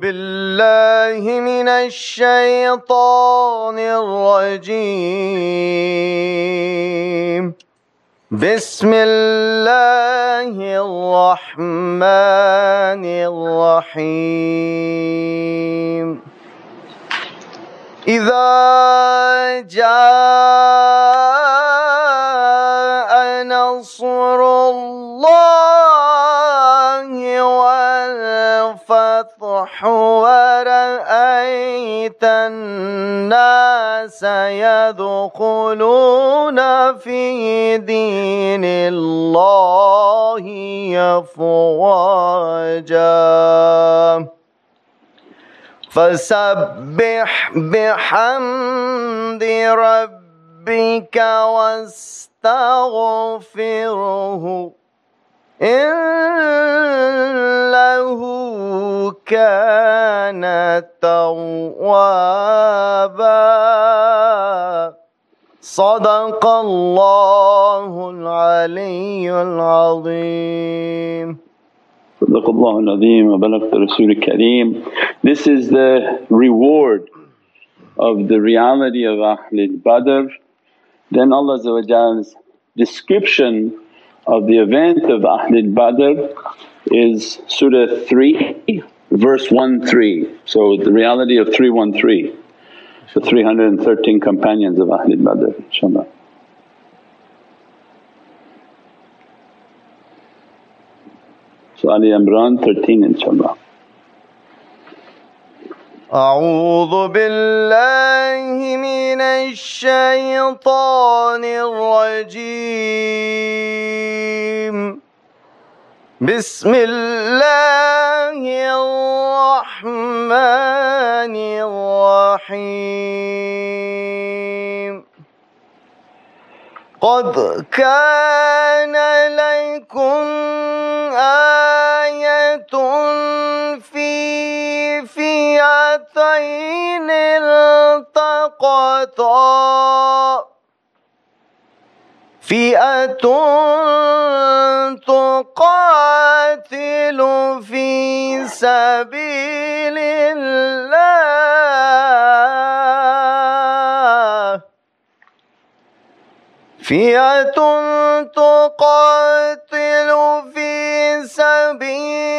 بالله من الشيطان الرجيم. بسم الله الرحمن الرحيم. إذا جاء الله والفتح ورأيت الناس يدخلون في دين الله أفواجا فسبح بحمد ربك واستغفره إنه كان توابا صدق الله العلي العظيم صدق الله العظيم وبلغت رسول الكريم. This is the reward of the reality of Ahlul Badr. Then Allah's description of the event of Ahlul Badr is Surah 3 verse 1 3. So the reality of 313, the 313 companions of Ahlul Badr inshaAllah. So Ali Imran 13 inshaAllah. أعوذ بالله من الشيطان الرجيم. بسم الله الرحمن الرحيم. قد كان لكم آية في فئتين التقتا فئة تقاتل في سبيل الله. فئة تقاتل في سبيل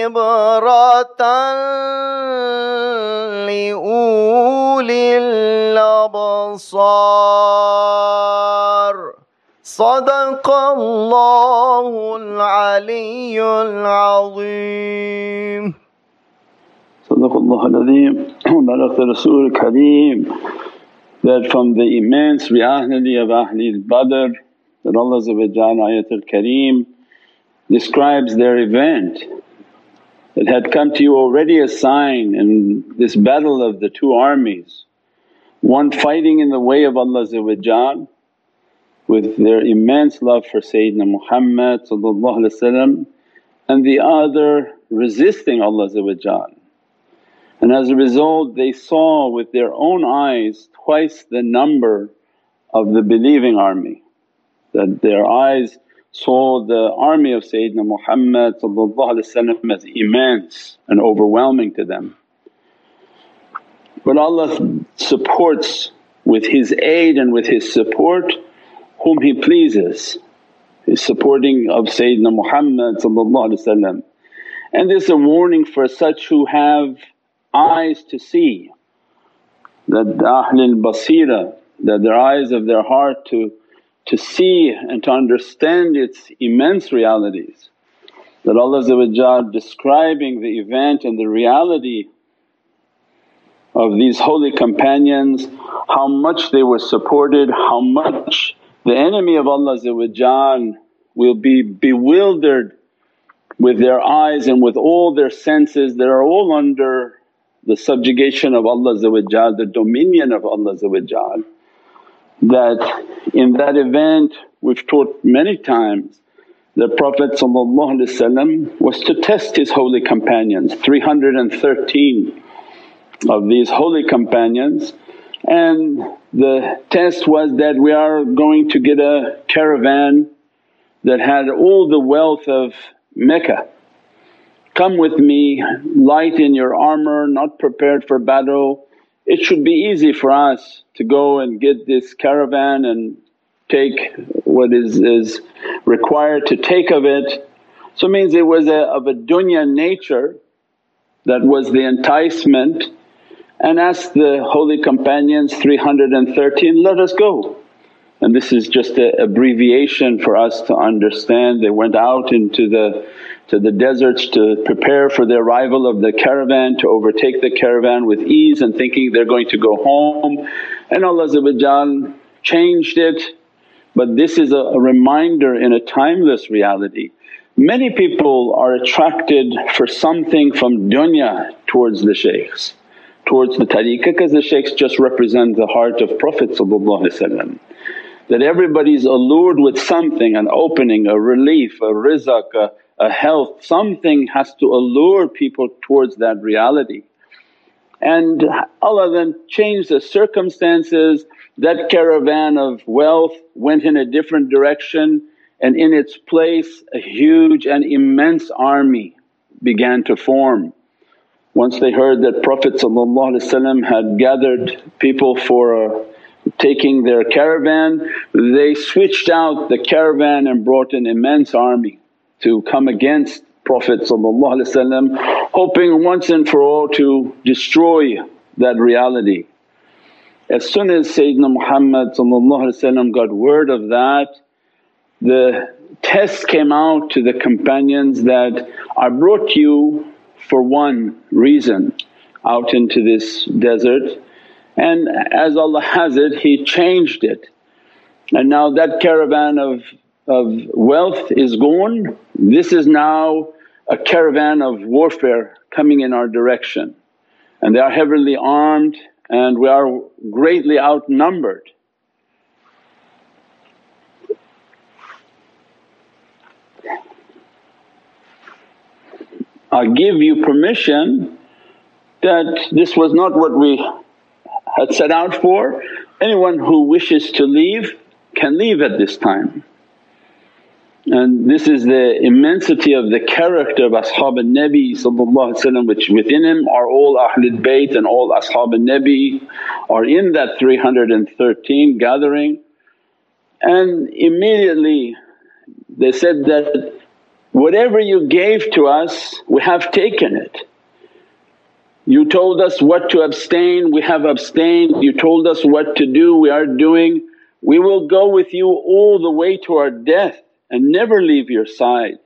لعبرة لأولي الأبصار صدق الله العلي العظيم صدق Allah al-Azim Balagh Rasul Kareem that from the immense reality of Ahlul Badr that Allah Ayatul Kareem describes their event that had come to you already a sign in this battle of the two armies, one fighting in the way of Allah with their immense love for Sayyidina Muhammad and the other resisting Allah and as a result they saw with their own eyes twice the number of the believing army that their eyes saw the army of Sayyidina Muhammad as immense and overwhelming to them. But Allah supports with His aid and with His support whom He pleases, His supporting of Sayyidina Muhammad and this is a warning for such who have eyes to see. That Ahlul Basira that their eyes of their heart to, to see and to understand its immense realities. That Allah describing the event and the reality of these holy companions, how much they were supported, how much the enemy of Allah will be bewildered with their eyes and with all their senses that are all under the subjugation of Allah the dominion of Allah that in that event we've taught many times the Prophet was to test his holy companions, 313 of these holy companions and the test was that we are going to get a caravan that had all the wealth of Mecca. Come with me light in your armour, not prepared for battle. It should be easy for us to go and get this caravan and take what is, is required to take of it. So means it was a, of a dunya nature that was the enticement and asked the holy companions 313, let us go. And this is just an abbreviation for us to understand. They went out into the to the deserts to prepare for the arrival of the caravan, to overtake the caravan with ease and thinking they're going to go home. And Allah changed it. But this is a reminder in a timeless reality. Many people are attracted for something from dunya towards the shaykhs, towards the tariqah because the shaykhs just represent the heart of Prophet that everybody's allured with something, an opening, a relief, a rizq, a, a health, something has to allure people towards that reality. And Allah then changed the circumstances, that caravan of wealth went in a different direction and in its place a huge and immense army began to form. Once they heard that Prophet had gathered people for a taking their caravan, they switched out the caravan and brought an immense army to come against Prophet hoping once and for all to destroy that reality. As soon as Sayyidina Muhammad got word of that, the test came out to the companions that, I brought you for one reason out into this desert and as Allah has it, He changed it. And now that caravan of, of wealth is gone, this is now a caravan of warfare coming in our direction. And they are heavily armed and we are greatly outnumbered. I give you permission that this was not what we had set out for. Anyone who wishes to leave can leave at this time. And this is the immensity of the character of Ashab al-Nabi which within him are all Ahlul Bayt and all Ashab al-Nabi are in that 313 gathering. And immediately they said that, whatever you gave to us we have taken it you told us what to abstain, we have abstained. You told us what to do, we are doing. We will go with you all the way to our death and never leave your side.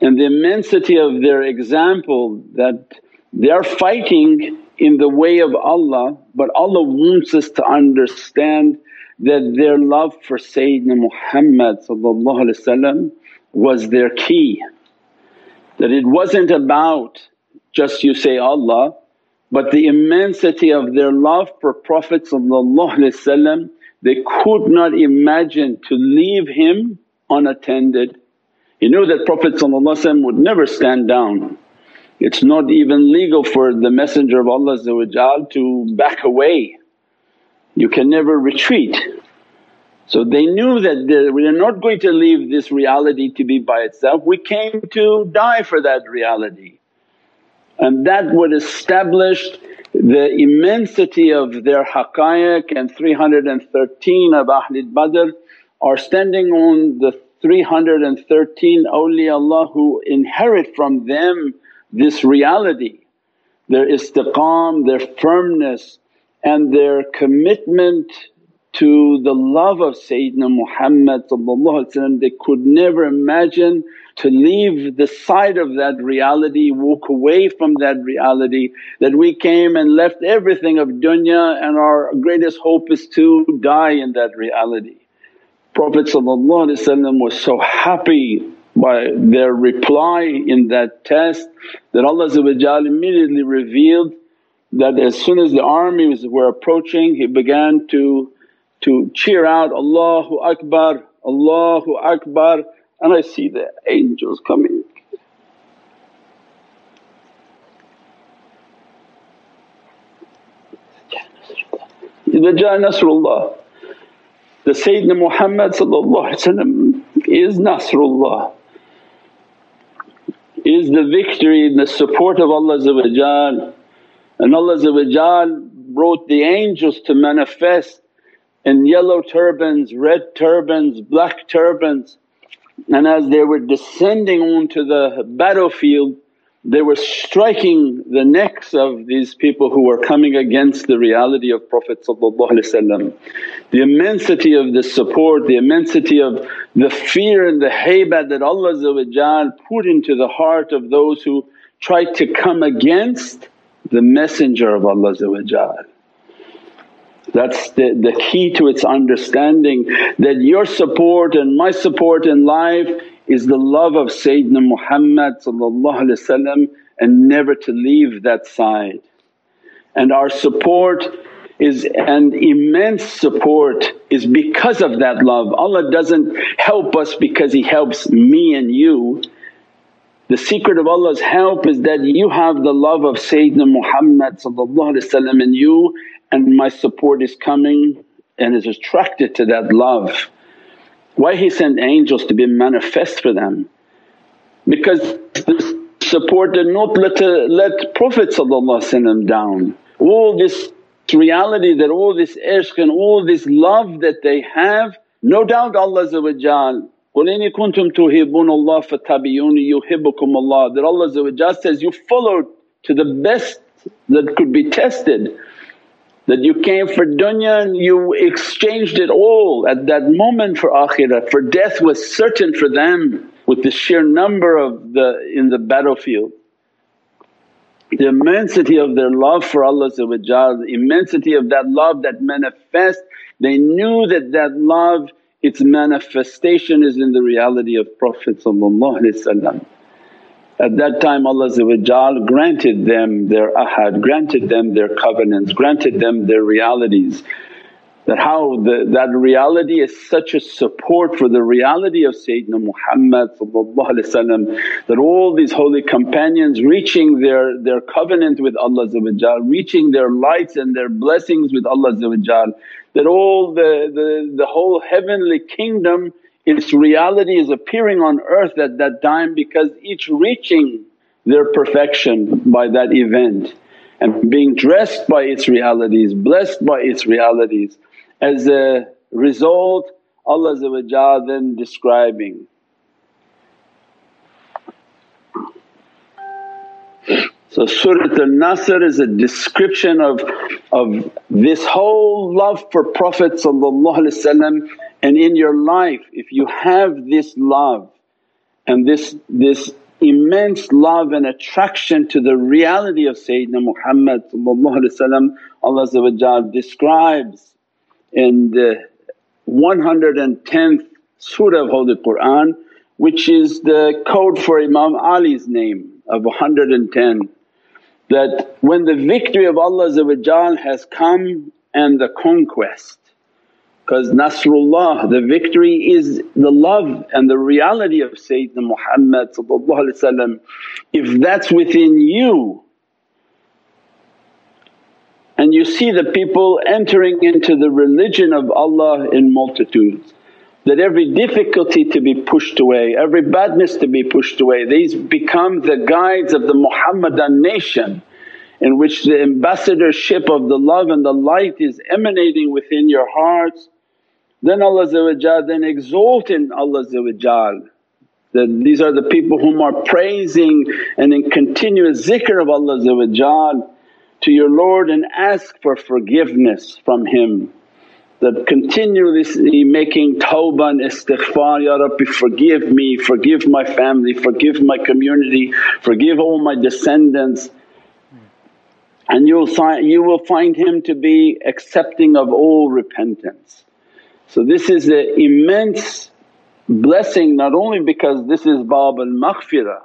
And the immensity of their example that they are fighting in the way of Allah but Allah wants us to understand that their love for Sayyidina Muhammad was their key. That it wasn't about just you say Allah but the immensity of their love for Prophet they could not imagine to leave him unattended. He knew that Prophet would never stand down. It's not even legal for the Messenger of Allah to back away, you can never retreat. So they knew that we are not going to leave this reality to be by itself, we came to die for that reality and that would establish the immensity of their haqqaiq and 313 of Ahlul Badr are standing on the 313 awliyaullah who inherit from them this reality, their istiqam, their firmness and their commitment to the love of Sayyidina Muhammad they could never imagine to leave the side of that reality, walk away from that reality that we came and left everything of dunya and our greatest hope is to die in that reality. Prophet was so happy by their reply in that test that Allah immediately revealed that as soon as the armies were approaching he began to, to cheer out, Allahu Akbar, Allahu Akbar and I see the angels coming. The Nasrullah. The Sayyidina Muhammad is Nasrullah, is the victory and the support of Allah and Allah brought the angels to manifest in yellow turbans, red turbans, black turbans. And as they were descending onto the battlefield they were striking the necks of these people who were coming against the reality of Prophet The immensity of the support, the immensity of the fear and the haybah that Allah put into the heart of those who tried to come against the messenger of Allah that's the, the key to its understanding that your support and my support in life is the love of Sayyidina Muhammad and never to leave that side. And our support is an immense support is because of that love. Allah doesn't help us because He helps me and you. The secret of Allah's help is that you have the love of Sayyidina Muhammad in you and my support is coming and is attracted to that love. Why He sent angels to be manifest for them? Because the support did not let, let Prophet down. All this reality that all this ishq and all this love that they have, no doubt Allah قُلْ إِنِ كُنْتُمْ تُحِبُّونَ اللَّهَ فَاتَّبِعُونِي يُحِبُّكُمُ اللَّهُ That Allah says, you followed to the best that could be tested that you came for dunya and you exchanged it all at that moment for akhirah, for death was certain for them with the sheer number of the in the battlefield. The immensity of their love for Allah the immensity of that love that manifest they knew that that love its manifestation is in the reality of Prophet at that time Allah granted them their ahad, granted them their covenants, granted them their realities. That how the, that reality is such a support for the reality of Sayyidina Muhammad that all these holy companions reaching their, their covenant with Allah reaching their lights and their blessings with Allah that all the, the, the whole heavenly kingdom its reality is appearing on earth at that time because each reaching their perfection by that event and being dressed by its realities, blessed by its realities. As a result Allah then describing So Surat al-Nasr is a description of, of this whole love for Prophet and in your life if you have this love and this, this immense love and attraction to the reality of Sayyidina Muhammad Allah describes in the 110th surah of Holy Qur'an which is the code for Imam Ali's name of 110 that when the victory of Allah has come and the conquest because Nasrullah, the victory is the love and the reality of Sayyidina Muhammad If that's within you and you see the people entering into the religion of Allah in multitudes, that every difficulty to be pushed away, every badness to be pushed away, these become the guides of the Muhammadan nation in which the ambassadorship of the love and the light is emanating within your hearts then Allah then exalt in Allah that these are the people whom are praising and in continuous zikr of Allah to your Lord and ask for forgiveness from Him. that continuously making tawbah and istighfar, Ya Rabbi forgive me, forgive my family, forgive my community, forgive all my descendants. And you'll, you will find him to be accepting of all repentance. So this is an immense blessing not only because this is Bab al Maghfirah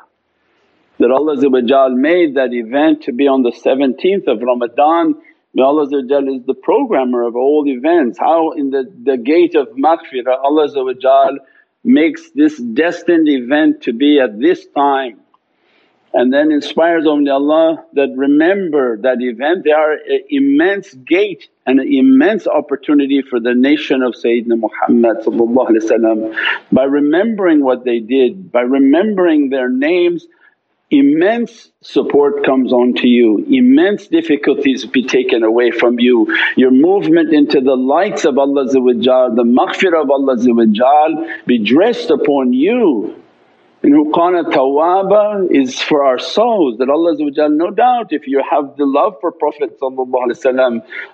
that Allah made that event to be on the 17th of Ramadan. May Allah is the programmer of all events. How in the, the gate of maghfirah Allah makes this destined event to be at this time and then inspires Allah that remember that event they are an immense gate and an immense opportunity for the nation of Sayyidina Muhammad by remembering what they did, by remembering their names immense support comes onto you, immense difficulties be taken away from you. Your movement into the lights of Allah the maghfirah of Allah be dressed upon you. And huqana tawaba is for our souls that Allah no doubt if you have the love for Prophet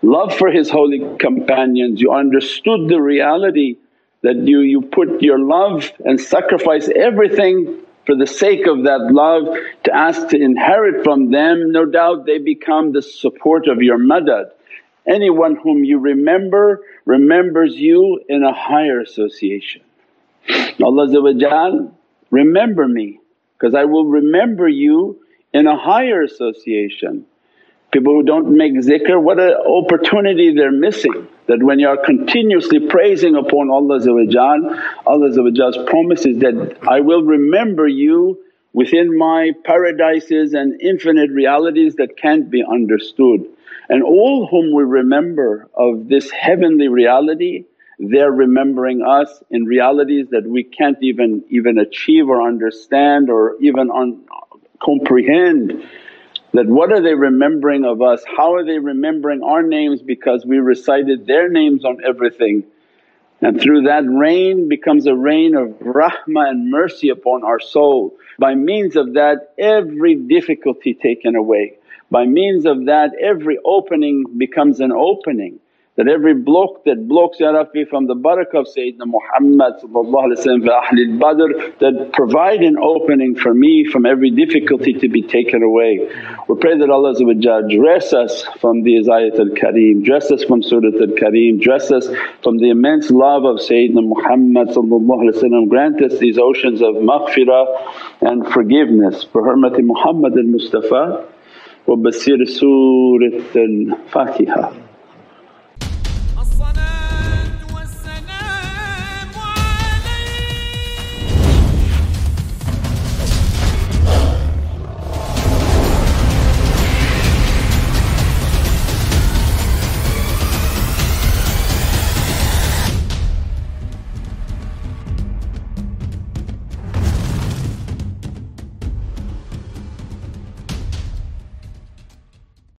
love for his holy companions, you understood the reality that you, you put your love and sacrifice everything for the sake of that love to ask to inherit from them, no doubt they become the support of your madad. Anyone whom you remember remembers you in a higher association. Allah remember me because I will remember you in a higher association. People who don't make zikr, what an opportunity they're missing that when you are continuously praising upon Allah Allah's promise is that, I will remember you within my paradises and infinite realities that can't be understood. And all whom we remember of this heavenly reality they're remembering us in realities that we can't even, even achieve or understand or even un- comprehend. That what are they remembering of us, how are they remembering our names? Because we recited their names on everything. And through that rain becomes a rain of rahmah and mercy upon our soul. By means of that every difficulty taken away, by means of that every opening becomes an opening that every block that blocks Ya Rabbi from the barakah of Sayyidina Muhammad fi Ahlul Badr that provide an opening for me from every difficulty to be taken away. We pray that Allah dress us from the Ayat al-Kareem, dress us from Surat al-Kareem, dress us from the immense love of Sayyidina Muhammad grant us these oceans of maghfirah and forgiveness. For hurmati Muhammad al-Mustafa wa basir Surat al-Fatiha.